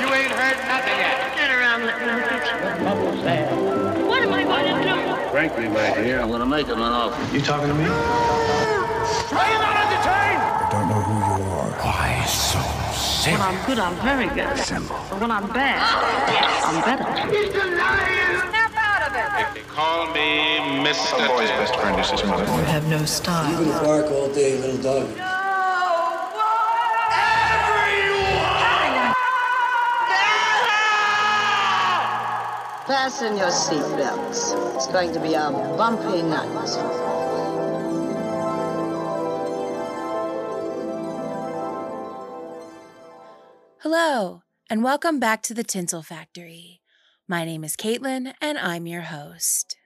You ain't heard nothing yet. Get around, let me get you. Bubbles there. What am I going to do? Frankly, my dear, I'm gonna make him an offer. You talking to me? Are you not entertained? I don't know who you are. Why so sick. When I'm good, I'm very good. But when I'm bad, I'm better. He's denying. Snap out of it. If they call me Mr. A boy's best friend is his mother. You have no style. You bark all day, little dog. Fasten your seatbelts. It's going to be a bumpy night. Hello, and welcome back to the Tinsel Factory. My name is Caitlin, and I'm your host.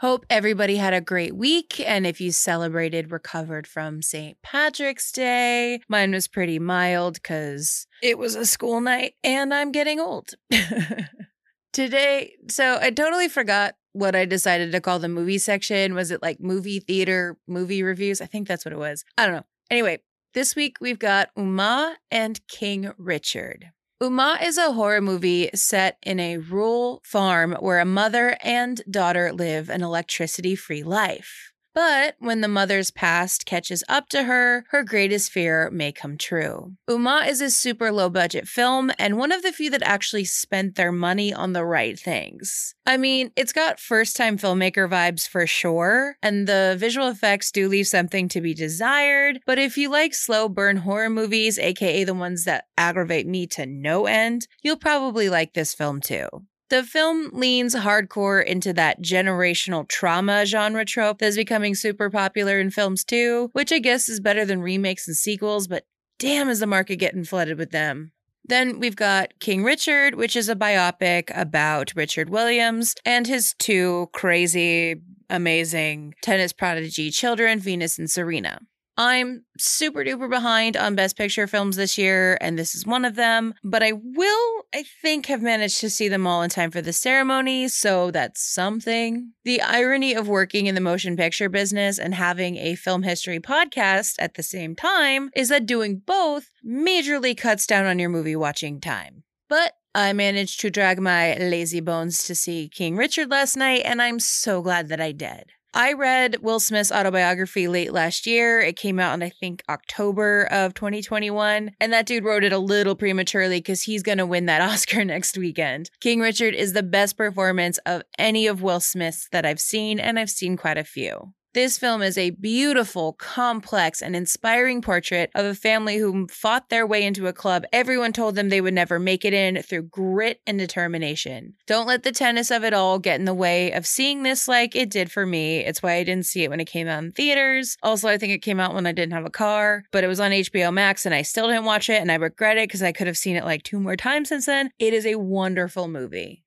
Hope everybody had a great week, and if you celebrated recovered from St. Patrick's Day, mine was pretty mild because it was a school night and I'm getting old. Today, so I totally forgot what I decided to call the movie section. Was it like movie theater movie reviews? I think that's what it was. I don't know. Anyway, this week we've got Umma and King Richard. Umma is a horror movie set in a rural farm where a mother and daughter live an electricity free life. But when the mother's past catches up to her, her greatest fear may come true. Umma is a super low budget film and one of the few that actually spent their money on the right things. I mean, it's got first time filmmaker vibes for sure, and the visual effects do leave something to be desired. But if you like slow burn horror movies, aka the ones that aggravate me to no end, you'll probably like this film too. The film leans hardcore into that generational trauma genre trope that's becoming super popular in films too, which I guess is better than remakes and sequels, but damn is the market getting flooded with them. Then we've got King Richard, which is a biopic about Richard Williams and his two crazy, amazing tennis prodigy children, Venus and Serena. I'm super duper behind on Best Picture films this year, and this is one of them. But I will, I think, have managed to see them all in time for the ceremony, so that's something. The irony of working in the motion picture business and having a film history podcast at the same time is that doing both majorly cuts down on your movie watching time. But I managed to drag my lazy bones to see King Richard last night, and I'm so glad that I did. I read Will Smith's autobiography late last year. It came out in, I think, October of 2021. And that dude wrote it a little prematurely because he's going to win that Oscar next weekend. King Richard is the best performance of any of Will Smith's that I've seen, and I've seen quite a few. This film is a beautiful, complex, and inspiring portrait of a family who fought their way into a club everyone told them they would never make it in through grit and determination. Don't let the tennis of it all get in the way of seeing this like it did for me. It's why I didn't see it when it came out in theaters. Also, I think it came out when I didn't have a car, but it was on HBO Max and I still didn't watch it and I regret it because I could have seen it like two more times since then. It is a wonderful movie.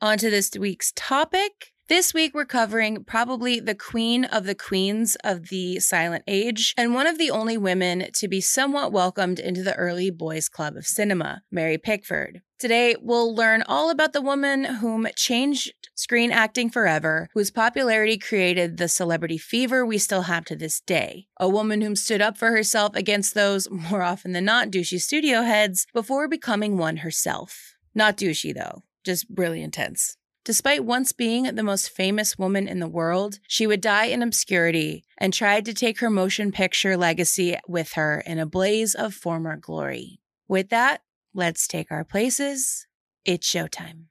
On to this week's topic. This week, we're covering probably the queen of the queens of the silent age, and one of the only women to be somewhat welcomed into the early boys' club of cinema, Mary Pickford. Today, we'll learn all about the woman whom changed screen acting forever, whose popularity created the celebrity fever we still have to this day. A woman whom stood up for herself against those, more often than not, douchey studio heads before becoming one herself. Not douchey, though, just really intense. Despite once being the most famous woman in the world, she would die in obscurity and tried to take her motion picture legacy with her in a blaze of former glory. With that, let's take our places. It's showtime.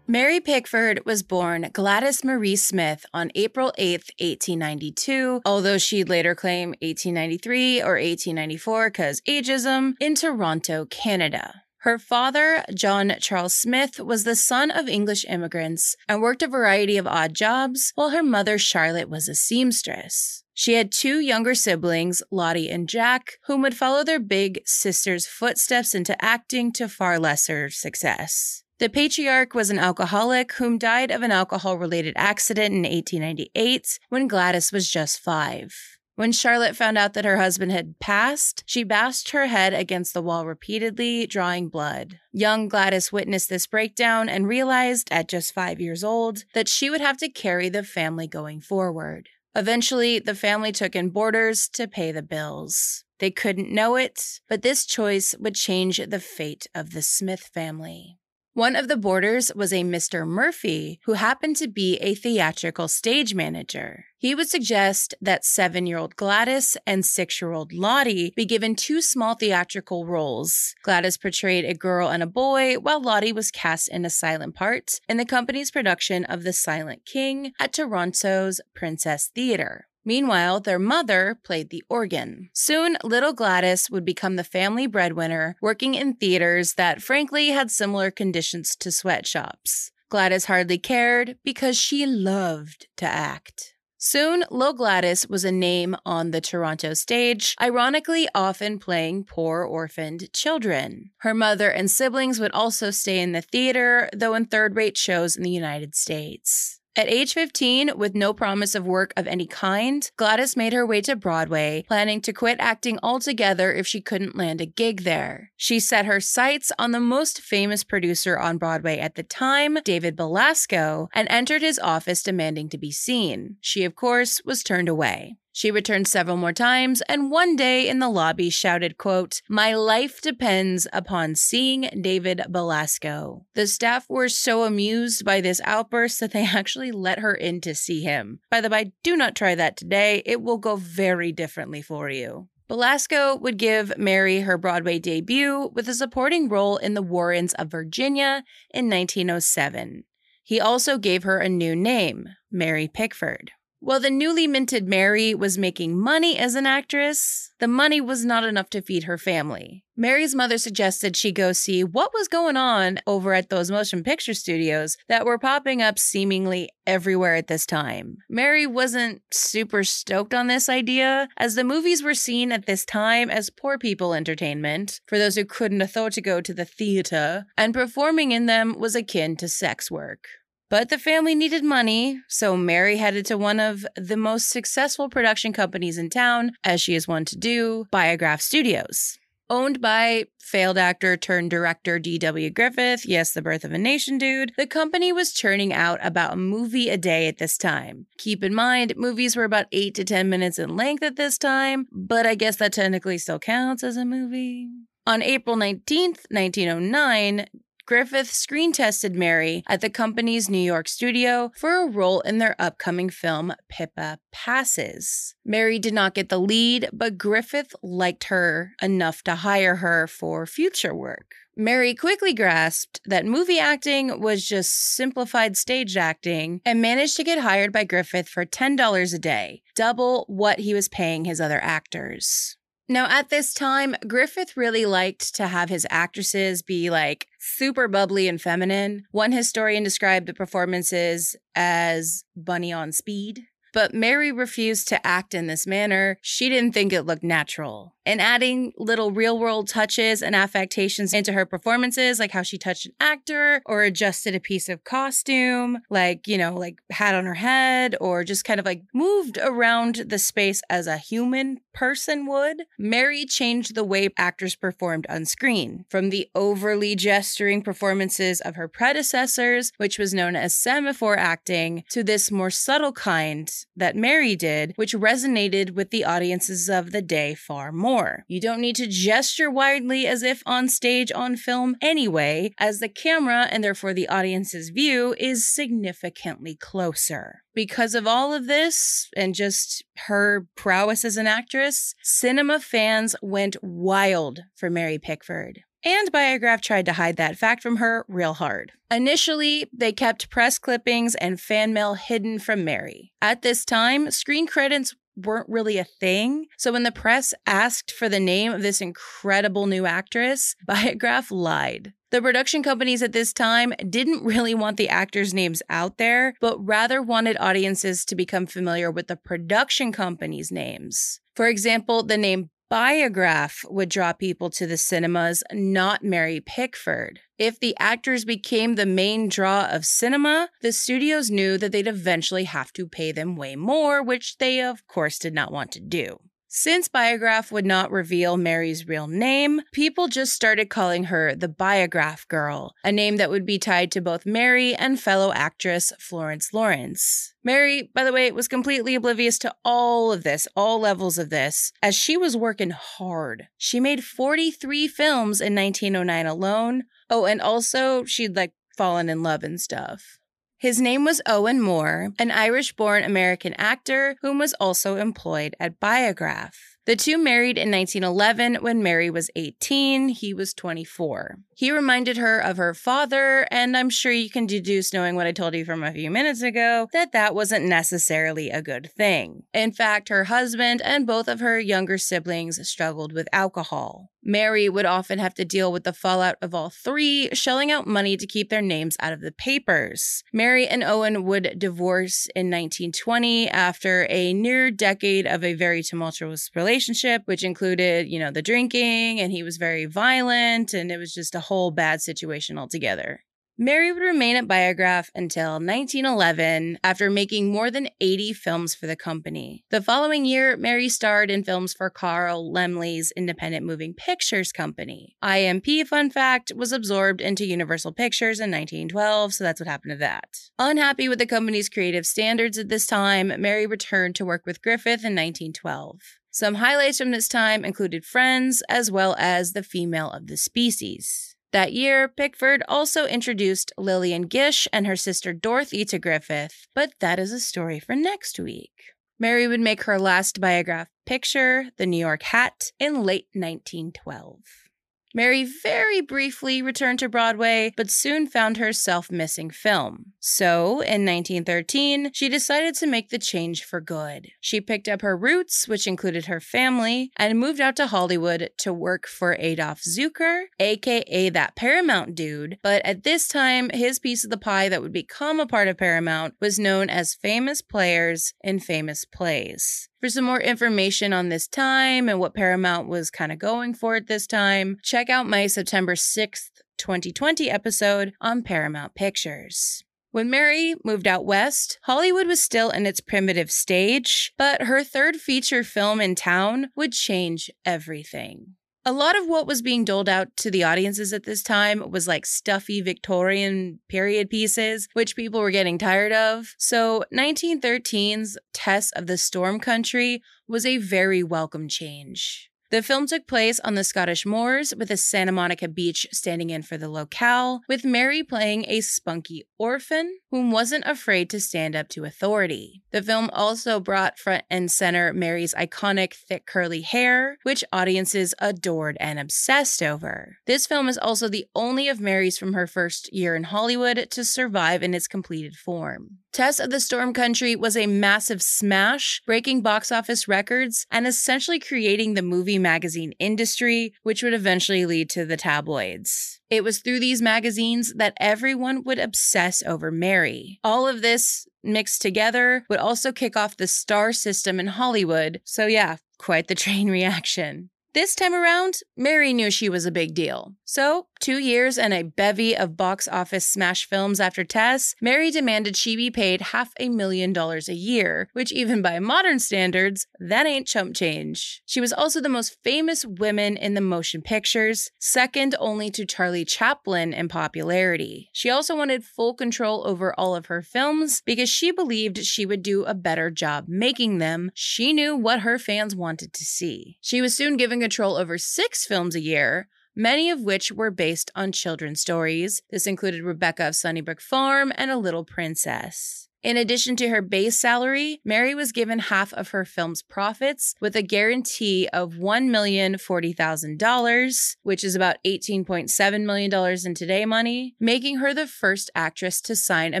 Mary Pickford was born Gladys Marie Smith on April 8, 1892, although she'd later claim 1893 or 1894 because ageism, in Toronto, Canada. Her father, John Charles Smith, was the son of English immigrants and worked a variety of odd jobs, while her mother, Charlotte, was a seamstress. She had two younger siblings, Lottie and Jack, whom would follow their big sister's footsteps into acting to far lesser success. The patriarch was an alcoholic whom died of an alcohol related accident in 1898 when Gladys was just five. When Charlotte found out that her husband had passed, she bashed her head against the wall repeatedly, drawing blood. Young Gladys witnessed this breakdown and realized, at just five years old, that she would have to carry the family going forward. Eventually, the family took in boarders to pay the bills. They couldn't know it, but this choice would change the fate of the Smith family. One of the boarders was a Mr. Murphy, who happened to be a theatrical stage manager. He would suggest that seven year old Gladys and six year old Lottie be given two small theatrical roles. Gladys portrayed a girl and a boy, while Lottie was cast in a silent part in the company's production of The Silent King at Toronto's Princess Theatre. Meanwhile, their mother played the organ. Soon, little Gladys would become the family breadwinner, working in theaters that frankly had similar conditions to sweatshops. Gladys hardly cared because she loved to act. Soon, Lil Gladys was a name on the Toronto stage, ironically, often playing poor orphaned children. Her mother and siblings would also stay in the theater, though in third rate shows in the United States. At age 15, with no promise of work of any kind, Gladys made her way to Broadway, planning to quit acting altogether if she couldn't land a gig there. She set her sights on the most famous producer on Broadway at the time, David Belasco, and entered his office demanding to be seen. She, of course, was turned away. She returned several more times and one day in the lobby shouted, quote, My life depends upon seeing David Belasco. The staff were so amused by this outburst that they actually let her in to see him. By the way, do not try that today. It will go very differently for you. Belasco would give Mary her Broadway debut with a supporting role in The Warrens of Virginia in 1907. He also gave her a new name, Mary Pickford. While the newly minted Mary was making money as an actress, the money was not enough to feed her family. Mary's mother suggested she go see what was going on over at those motion picture studios that were popping up seemingly everywhere at this time. Mary wasn't super stoked on this idea, as the movies were seen at this time as poor people entertainment for those who couldn't afford to go to the theater, and performing in them was akin to sex work. But the family needed money, so Mary headed to one of the most successful production companies in town, as she is wont to do, Biograph Studios. Owned by failed actor turned director D.W. Griffith, yes, the birth of a nation dude, the company was churning out about a movie a day at this time. Keep in mind, movies were about 8 to 10 minutes in length at this time, but I guess that technically still counts as a movie. On April 19th, 1909, Griffith screen tested Mary at the company's New York studio for a role in their upcoming film Pippa Passes. Mary did not get the lead, but Griffith liked her enough to hire her for future work. Mary quickly grasped that movie acting was just simplified stage acting and managed to get hired by Griffith for $10 a day, double what he was paying his other actors. Now, at this time, Griffith really liked to have his actresses be like super bubbly and feminine. One historian described the performances as bunny on speed. But Mary refused to act in this manner. She didn't think it looked natural. And adding little real world touches and affectations into her performances, like how she touched an actor or adjusted a piece of costume, like, you know, like hat on her head, or just kind of like moved around the space as a human person would. Mary changed the way actors performed on screen from the overly gesturing performances of her predecessors, which was known as semaphore acting, to this more subtle kind that Mary did, which resonated with the audiences of the day far more. You don't need to gesture widely as if on stage on film anyway, as the camera and therefore the audience's view is significantly closer. Because of all of this and just her prowess as an actress, cinema fans went wild for Mary Pickford. And Biograph tried to hide that fact from her real hard. Initially, they kept press clippings and fan mail hidden from Mary. At this time, screen credits weren't really a thing. So when the press asked for the name of this incredible new actress, Biograph lied. The production companies at this time didn't really want the actors' names out there, but rather wanted audiences to become familiar with the production companies' names. For example, the name Biograph would draw people to the cinemas, not Mary Pickford. If the actors became the main draw of cinema, the studios knew that they'd eventually have to pay them way more, which they, of course, did not want to do. Since Biograph would not reveal Mary's real name, people just started calling her the Biograph Girl, a name that would be tied to both Mary and fellow actress Florence Lawrence. Mary, by the way, was completely oblivious to all of this, all levels of this, as she was working hard. She made 43 films in 1909 alone. Oh, and also she'd like fallen in love and stuff. His name was Owen Moore, an Irish born American actor whom was also employed at Biograph. The two married in 1911 when Mary was 18, he was 24. He reminded her of her father, and I'm sure you can deduce, knowing what I told you from a few minutes ago, that that wasn't necessarily a good thing. In fact, her husband and both of her younger siblings struggled with alcohol. Mary would often have to deal with the fallout of all three, shelling out money to keep their names out of the papers. Mary and Owen would divorce in 1920 after a near decade of a very tumultuous relationship, which included, you know, the drinking, and he was very violent, and it was just a whole bad situation altogether. Mary would remain at Biograph until 1911 after making more than 80 films for the company. The following year, Mary starred in films for Carl Laemmle's independent moving pictures company. IMP, fun fact, was absorbed into Universal Pictures in 1912, so that's what happened to that. Unhappy with the company's creative standards at this time, Mary returned to work with Griffith in 1912. Some highlights from this time included Friends, as well as The Female of the Species. That year, Pickford also introduced Lillian Gish and her sister Dorothy to Griffith, but that is a story for next week. Mary would make her last biograph picture, The New York Hat, in late 1912. Mary very briefly returned to Broadway, but soon found herself missing film. So, in 1913, she decided to make the change for good. She picked up her roots, which included her family, and moved out to Hollywood to work for Adolph Zukor, aka that Paramount dude. But at this time, his piece of the pie that would become a part of Paramount was known as Famous Players in Famous Plays. For some more information on this time and what Paramount was kind of going for at this time, check out my September 6th, 2020 episode on Paramount Pictures. When Mary moved out west, Hollywood was still in its primitive stage, but her third feature film in town would change everything. A lot of what was being doled out to the audiences at this time was like stuffy Victorian period pieces, which people were getting tired of. So 1913's Tess of the Storm Country was a very welcome change. The film took place on the Scottish moors with a Santa Monica beach standing in for the locale, with Mary playing a spunky orphan whom wasn't afraid to stand up to authority. The film also brought front and center Mary's iconic thick curly hair, which audiences adored and obsessed over. This film is also the only of Mary's from her first year in Hollywood to survive in its completed form. Tess of the Storm Country was a massive smash, breaking box office records and essentially creating the movie magazine industry, which would eventually lead to the tabloids. It was through these magazines that everyone would obsess over Mary. All of this mixed together would also kick off the star system in Hollywood. So, yeah, quite the train reaction. This time around, Mary knew she was a big deal. So, two years and a bevy of box office smash films after Tess, Mary demanded she be paid half a million dollars a year, which, even by modern standards, that ain't chump change. She was also the most famous woman in the motion pictures, second only to Charlie Chaplin in popularity. She also wanted full control over all of her films because she believed she would do a better job making them. She knew what her fans wanted to see. She was soon given control over six films a year, many of which were based on children's stories. This included Rebecca of Sunnybrook Farm and A Little Princess. In addition to her base salary, Mary was given half of her film's profits with a guarantee of $1,040,000, which is about $18.7 million in today money, making her the first actress to sign a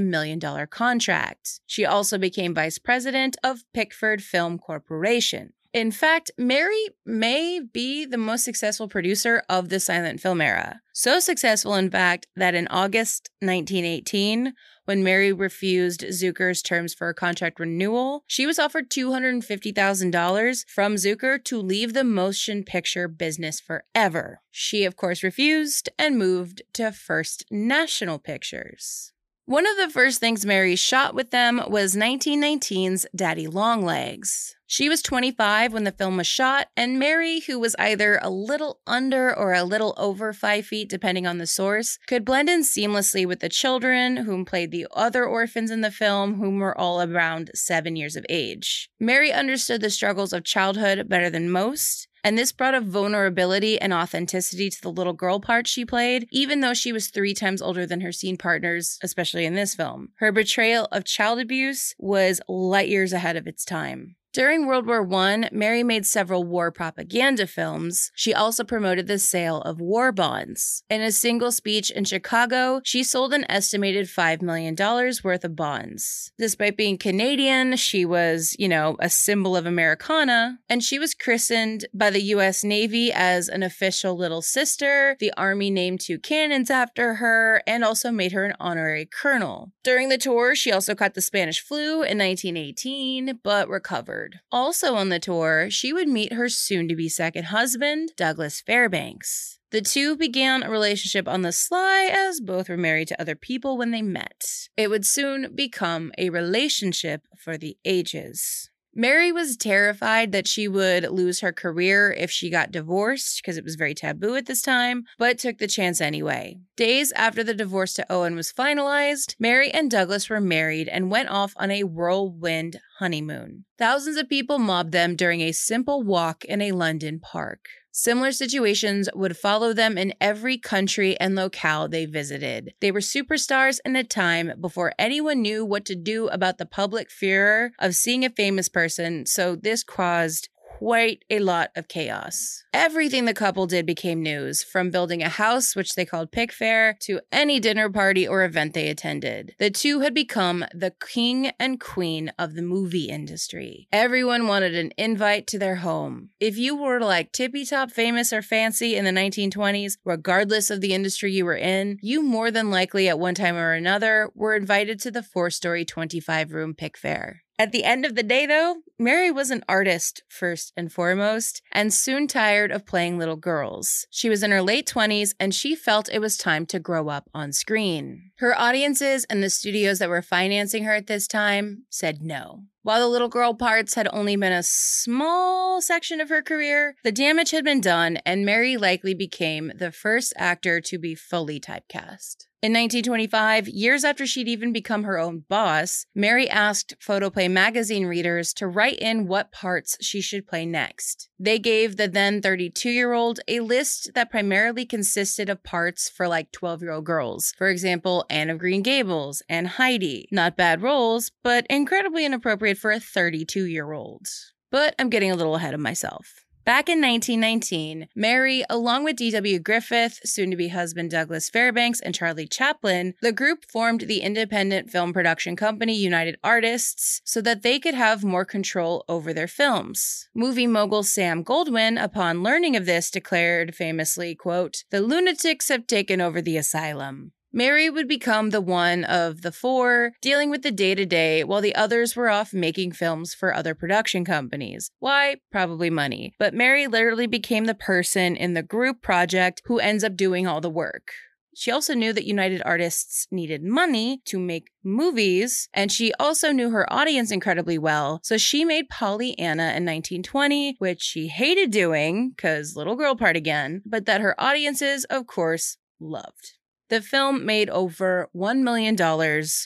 million dollar contract. She also became vice president of Pickford Film Corporation. In fact, Mary may be the most successful producer of the silent film era. So successful, in fact, that in August 1918, when Mary refused Zukor's terms for a contract renewal, she was offered $250,000 from Zukor to leave the motion picture business forever. She, of course, refused and moved to First National Pictures. One of the first things Mary shot with them was 1919's Daddy Longlegs. She was 25 when the film was shot, and Mary, who was either a little under or a little over five feet, depending on the source, could blend in seamlessly with the children, whom played the other orphans in the film, whom were all around seven years of age. Mary understood the struggles of childhood better than most, and this brought a vulnerability and authenticity to the little girl part she played, even though she was three times older than her scene partners, especially in this film. Her betrayal of child abuse was light years ahead of its time. During World War I, Mary made several war propaganda films. She also promoted the sale of war bonds. In a single speech in Chicago, she sold an estimated $5 million worth of bonds. Despite being Canadian, she was, you know, a symbol of Americana, and she was christened by the U.S. Navy as an official little sister. The Army named two cannons after her and also made her an honorary colonel. During the tour, she also caught the Spanish flu in 1918, but recovered. Also on the tour, she would meet her soon to be second husband, Douglas Fairbanks. The two began a relationship on the sly as both were married to other people when they met. It would soon become a relationship for the ages. Mary was terrified that she would lose her career if she got divorced because it was very taboo at this time, but took the chance anyway. Days after the divorce to Owen was finalized, Mary and Douglas were married and went off on a whirlwind honeymoon. Thousands of people mobbed them during a simple walk in a London park. Similar situations would follow them in every country and locale they visited. They were superstars in a time before anyone knew what to do about the public fear of seeing a famous person, so this caused quite a lot of chaos. Everything the couple did became news, from building a house, which they called Pickfair, to any dinner party or event they attended. The two had become the king and queen of the movie industry. Everyone wanted an invite to their home. If you were like tippy top famous or fancy in the 1920s, regardless of the industry you were in, you more than likely at one time or another were invited to the four story 25 room Pickfair. At the end of the day, though, Mary was an artist first and foremost, and soon tired of playing little girls. She was in her late 20s and she felt it was time to grow up on screen. Her audiences and the studios that were financing her at this time said no. While the little girl parts had only been a small section of her career, the damage had been done, and Mary likely became the first actor to be fully typecast. In 1925, years after she'd even become her own boss, Mary asked Photoplay magazine readers to write in what parts she should play next. They gave the then 32 year old a list that primarily consisted of parts for like 12 year old girls. For example, Anne of Green Gables and Heidi. Not bad roles, but incredibly inappropriate for a 32 year old. But I'm getting a little ahead of myself. Back in 1919, Mary, along with D.W. Griffith, soon to be husband Douglas Fairbanks, and Charlie Chaplin, the group formed the independent film production company United Artists so that they could have more control over their films. Movie mogul Sam Goldwyn, upon learning of this, declared famously, quote, The lunatics have taken over the asylum. Mary would become the one of the four dealing with the day to day while the others were off making films for other production companies. Why? Probably money. But Mary literally became the person in the group project who ends up doing all the work. She also knew that United Artists needed money to make movies, and she also knew her audience incredibly well. So she made Pollyanna in 1920, which she hated doing, because little girl part again, but that her audiences, of course, loved. The film made over $1 million,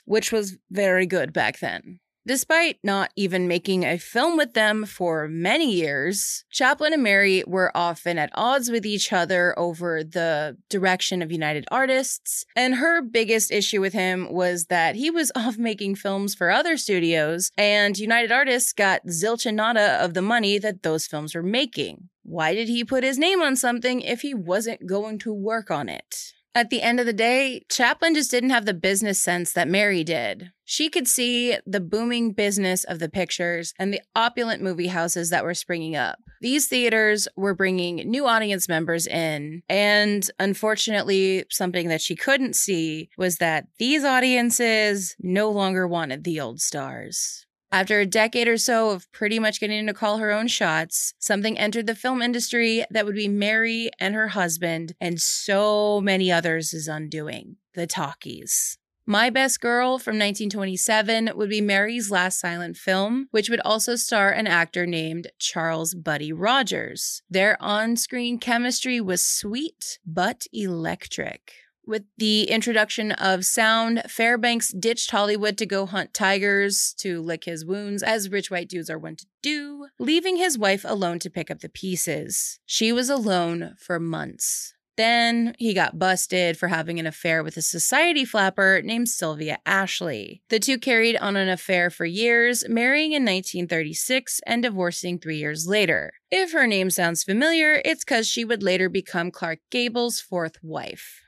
which was very good back then. Despite not even making a film with them for many years, Chaplin and Mary were often at odds with each other over the direction of United Artists, and her biggest issue with him was that he was off making films for other studios, and United Artists got zilch and nada of the money that those films were making. Why did he put his name on something if he wasn't going to work on it? At the end of the day, Chaplin just didn't have the business sense that Mary did. She could see the booming business of the pictures and the opulent movie houses that were springing up. These theaters were bringing new audience members in, and unfortunately, something that she couldn't see was that these audiences no longer wanted the old stars. After a decade or so of pretty much getting to call her own shots, something entered the film industry that would be Mary and her husband and so many others' is undoing the talkies. My Best Girl from 1927 would be Mary's last silent film, which would also star an actor named Charles Buddy Rogers. Their on screen chemistry was sweet but electric. With the introduction of sound, Fairbanks ditched Hollywood to go hunt tigers to lick his wounds, as rich white dudes are wont to do, leaving his wife alone to pick up the pieces. She was alone for months. Then he got busted for having an affair with a society flapper named Sylvia Ashley. The two carried on an affair for years, marrying in 1936 and divorcing three years later. If her name sounds familiar, it's because she would later become Clark Gable's fourth wife.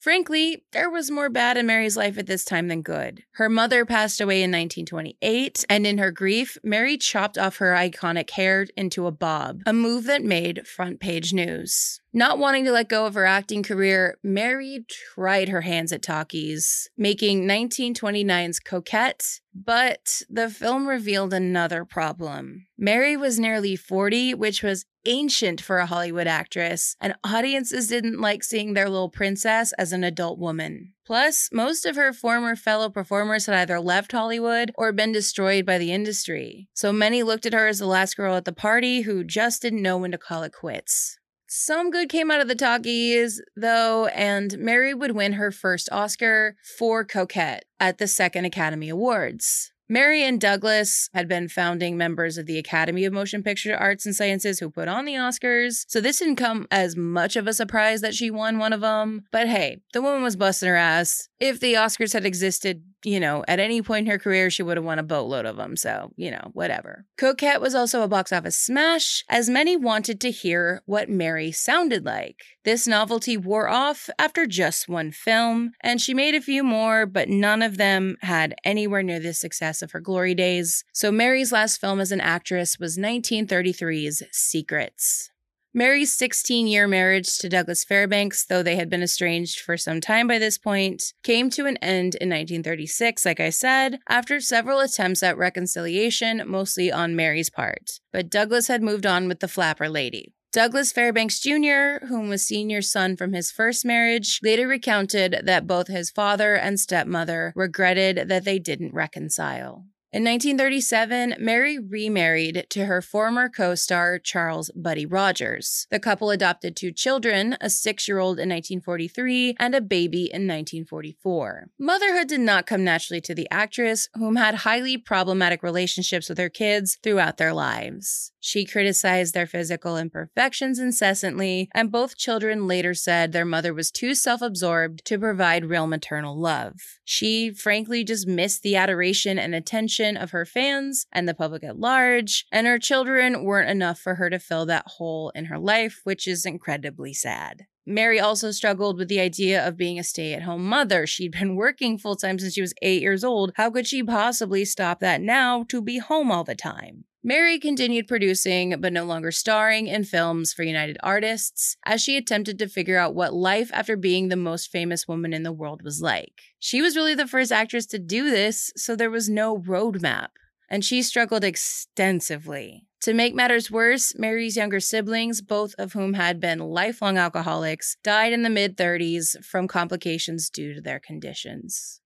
Frankly, there was more bad in Mary's life at this time than good. Her mother passed away in 1928, and in her grief, Mary chopped off her iconic hair into a bob, a move that made front page news. Not wanting to let go of her acting career, Mary tried her hands at talkies, making 1929's Coquette, but the film revealed another problem. Mary was nearly 40, which was ancient for a Hollywood actress, and audiences didn't like seeing their little princess as an adult woman. Plus, most of her former fellow performers had either left Hollywood or been destroyed by the industry. So many looked at her as the last girl at the party who just didn't know when to call it quits. Some good came out of the talkies, though, and Mary would win her first Oscar for Coquette at the Second Academy Awards. Mary and Douglas had been founding members of the Academy of Motion Picture Arts and Sciences who put on the Oscars, so this didn't come as much of a surprise that she won one of them. But hey, the woman was busting her ass. If the Oscars had existed, you know, at any point in her career, she would have won a boatload of them. So, you know, whatever. Coquette was also a box office smash, as many wanted to hear what Mary sounded like. This novelty wore off after just one film, and she made a few more, but none of them had anywhere near the success of her glory days. So, Mary's last film as an actress was 1933's Secrets. Mary's 16 year marriage to Douglas Fairbanks, though they had been estranged for some time by this point, came to an end in 1936, like I said, after several attempts at reconciliation, mostly on Mary's part. But Douglas had moved on with the flapper lady. Douglas Fairbanks Jr., whom was senior son from his first marriage, later recounted that both his father and stepmother regretted that they didn't reconcile. In 1937, Mary remarried to her former co star Charles Buddy Rogers. The couple adopted two children, a six year old in 1943 and a baby in 1944. Motherhood did not come naturally to the actress, whom had highly problematic relationships with her kids throughout their lives. She criticized their physical imperfections incessantly, and both children later said their mother was too self absorbed to provide real maternal love. She, frankly, just missed the adoration and attention of her fans and the public at large, and her children weren't enough for her to fill that hole in her life, which is incredibly sad. Mary also struggled with the idea of being a stay at home mother. She'd been working full time since she was eight years old. How could she possibly stop that now to be home all the time? Mary continued producing, but no longer starring in films for United Artists, as she attempted to figure out what life after being the most famous woman in the world was like. She was really the first actress to do this, so there was no roadmap, and she struggled extensively. To make matters worse, Mary's younger siblings, both of whom had been lifelong alcoholics, died in the mid 30s from complications due to their conditions.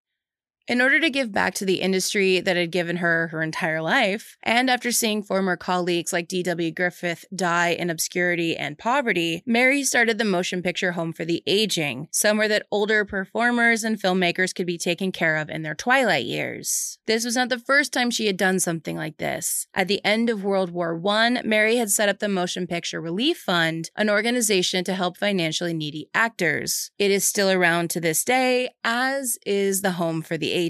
In order to give back to the industry that had given her her entire life, and after seeing former colleagues like D.W. Griffith die in obscurity and poverty, Mary started the Motion Picture Home for the Aging, somewhere that older performers and filmmakers could be taken care of in their twilight years. This was not the first time she had done something like this. At the end of World War I, Mary had set up the Motion Picture Relief Fund, an organization to help financially needy actors. It is still around to this day, as is the Home for the aging.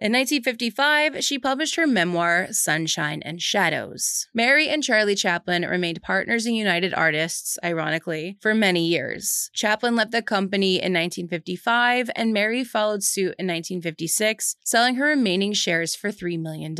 In 1955, she published her memoir, Sunshine and Shadows. Mary and Charlie Chaplin remained partners in United Artists, ironically, for many years. Chaplin left the company in 1955, and Mary followed suit in 1956, selling her remaining shares for $3 million.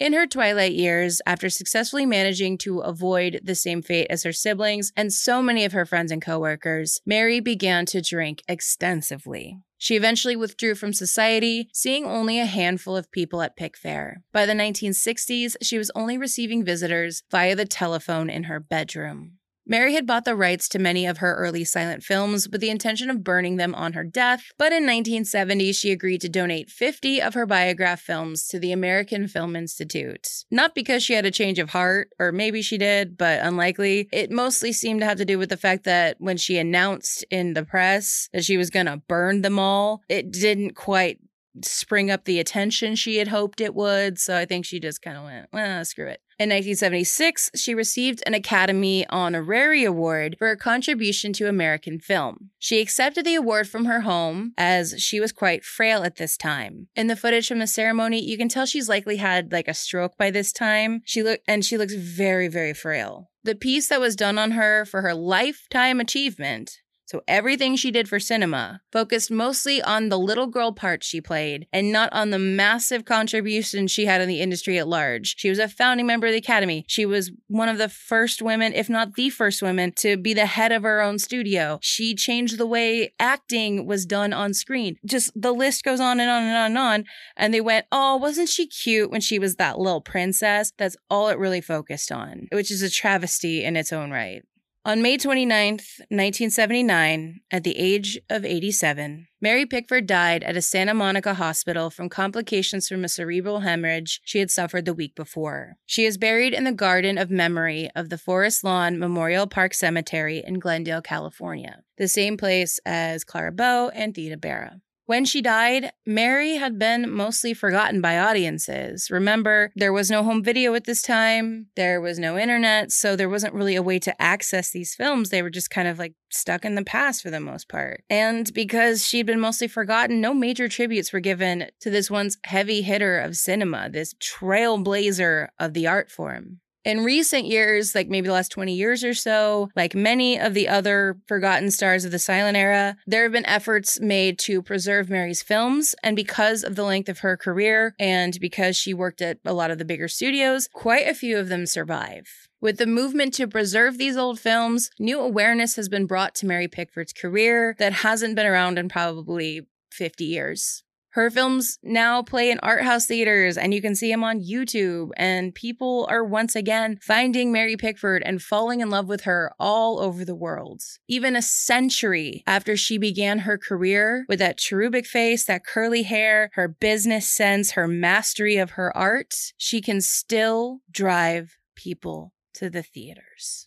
In her twilight years, after successfully managing to avoid the same fate as her siblings and so many of her friends and coworkers, Mary began to drink extensively. She eventually withdrew from society, seeing only a handful of people at Pickfair. By the 1960s, she was only receiving visitors via the telephone in her bedroom. Mary had bought the rights to many of her early silent films with the intention of burning them on her death, but in 1970 she agreed to donate 50 of her biograph films to the American Film Institute. Not because she had a change of heart, or maybe she did, but unlikely. It mostly seemed to have to do with the fact that when she announced in the press that she was going to burn them all, it didn't quite spring up the attention she had hoped it would. So I think she just kind of went, well, screw it. In 1976, she received an Academy Honorary Award for her contribution to American film. She accepted the award from her home as she was quite frail at this time. In the footage from the ceremony, you can tell she's likely had like a stroke by this time. She look and she looks very very frail. The piece that was done on her for her lifetime achievement so everything she did for cinema focused mostly on the little girl part she played and not on the massive contribution she had in the industry at large. She was a founding member of the Academy. She was one of the first women, if not the first woman, to be the head of her own studio. She changed the way acting was done on screen. Just the list goes on and on and on and on. And they went, oh, wasn't she cute when she was that little princess? That's all it really focused on, which is a travesty in its own right. On May 29, 1979, at the age of 87, Mary Pickford died at a Santa Monica hospital from complications from a cerebral hemorrhage she had suffered the week before. She is buried in the Garden of Memory of the Forest Lawn Memorial Park Cemetery in Glendale, California, the same place as Clara Bow and Theda Bara. When she died, Mary had been mostly forgotten by audiences. Remember, there was no home video at this time, there was no internet, so there wasn't really a way to access these films. They were just kind of like stuck in the past for the most part. And because she'd been mostly forgotten, no major tributes were given to this once heavy hitter of cinema, this trailblazer of the art form. In recent years, like maybe the last 20 years or so, like many of the other forgotten stars of the silent era, there have been efforts made to preserve Mary's films. And because of the length of her career and because she worked at a lot of the bigger studios, quite a few of them survive. With the movement to preserve these old films, new awareness has been brought to Mary Pickford's career that hasn't been around in probably 50 years. Her films now play in art house theaters and you can see them on YouTube. And people are once again finding Mary Pickford and falling in love with her all over the world. Even a century after she began her career with that cherubic face, that curly hair, her business sense, her mastery of her art, she can still drive people to the theaters.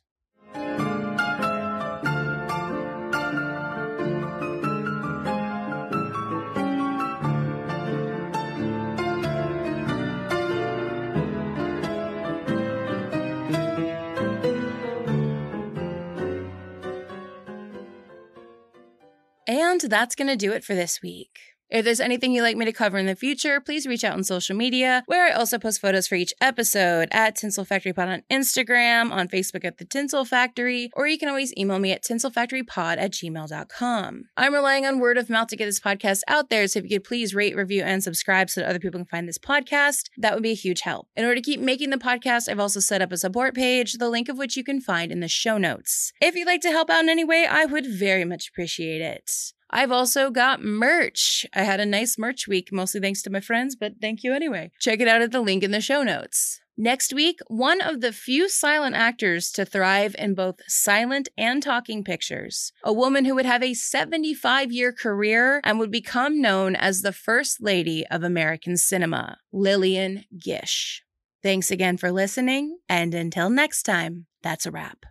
And that's going to do it for this week. If there's anything you'd like me to cover in the future, please reach out on social media, where I also post photos for each episode at Tinsel Factory Pod on Instagram, on Facebook at The Tinsel Factory, or you can always email me at tinselfactorypod at gmail.com. I'm relying on word of mouth to get this podcast out there, so if you could please rate, review, and subscribe so that other people can find this podcast, that would be a huge help. In order to keep making the podcast, I've also set up a support page, the link of which you can find in the show notes. If you'd like to help out in any way, I would very much appreciate it. I've also got merch. I had a nice merch week, mostly thanks to my friends, but thank you anyway. Check it out at the link in the show notes. Next week, one of the few silent actors to thrive in both silent and talking pictures. A woman who would have a 75 year career and would become known as the First Lady of American cinema, Lillian Gish. Thanks again for listening, and until next time, that's a wrap.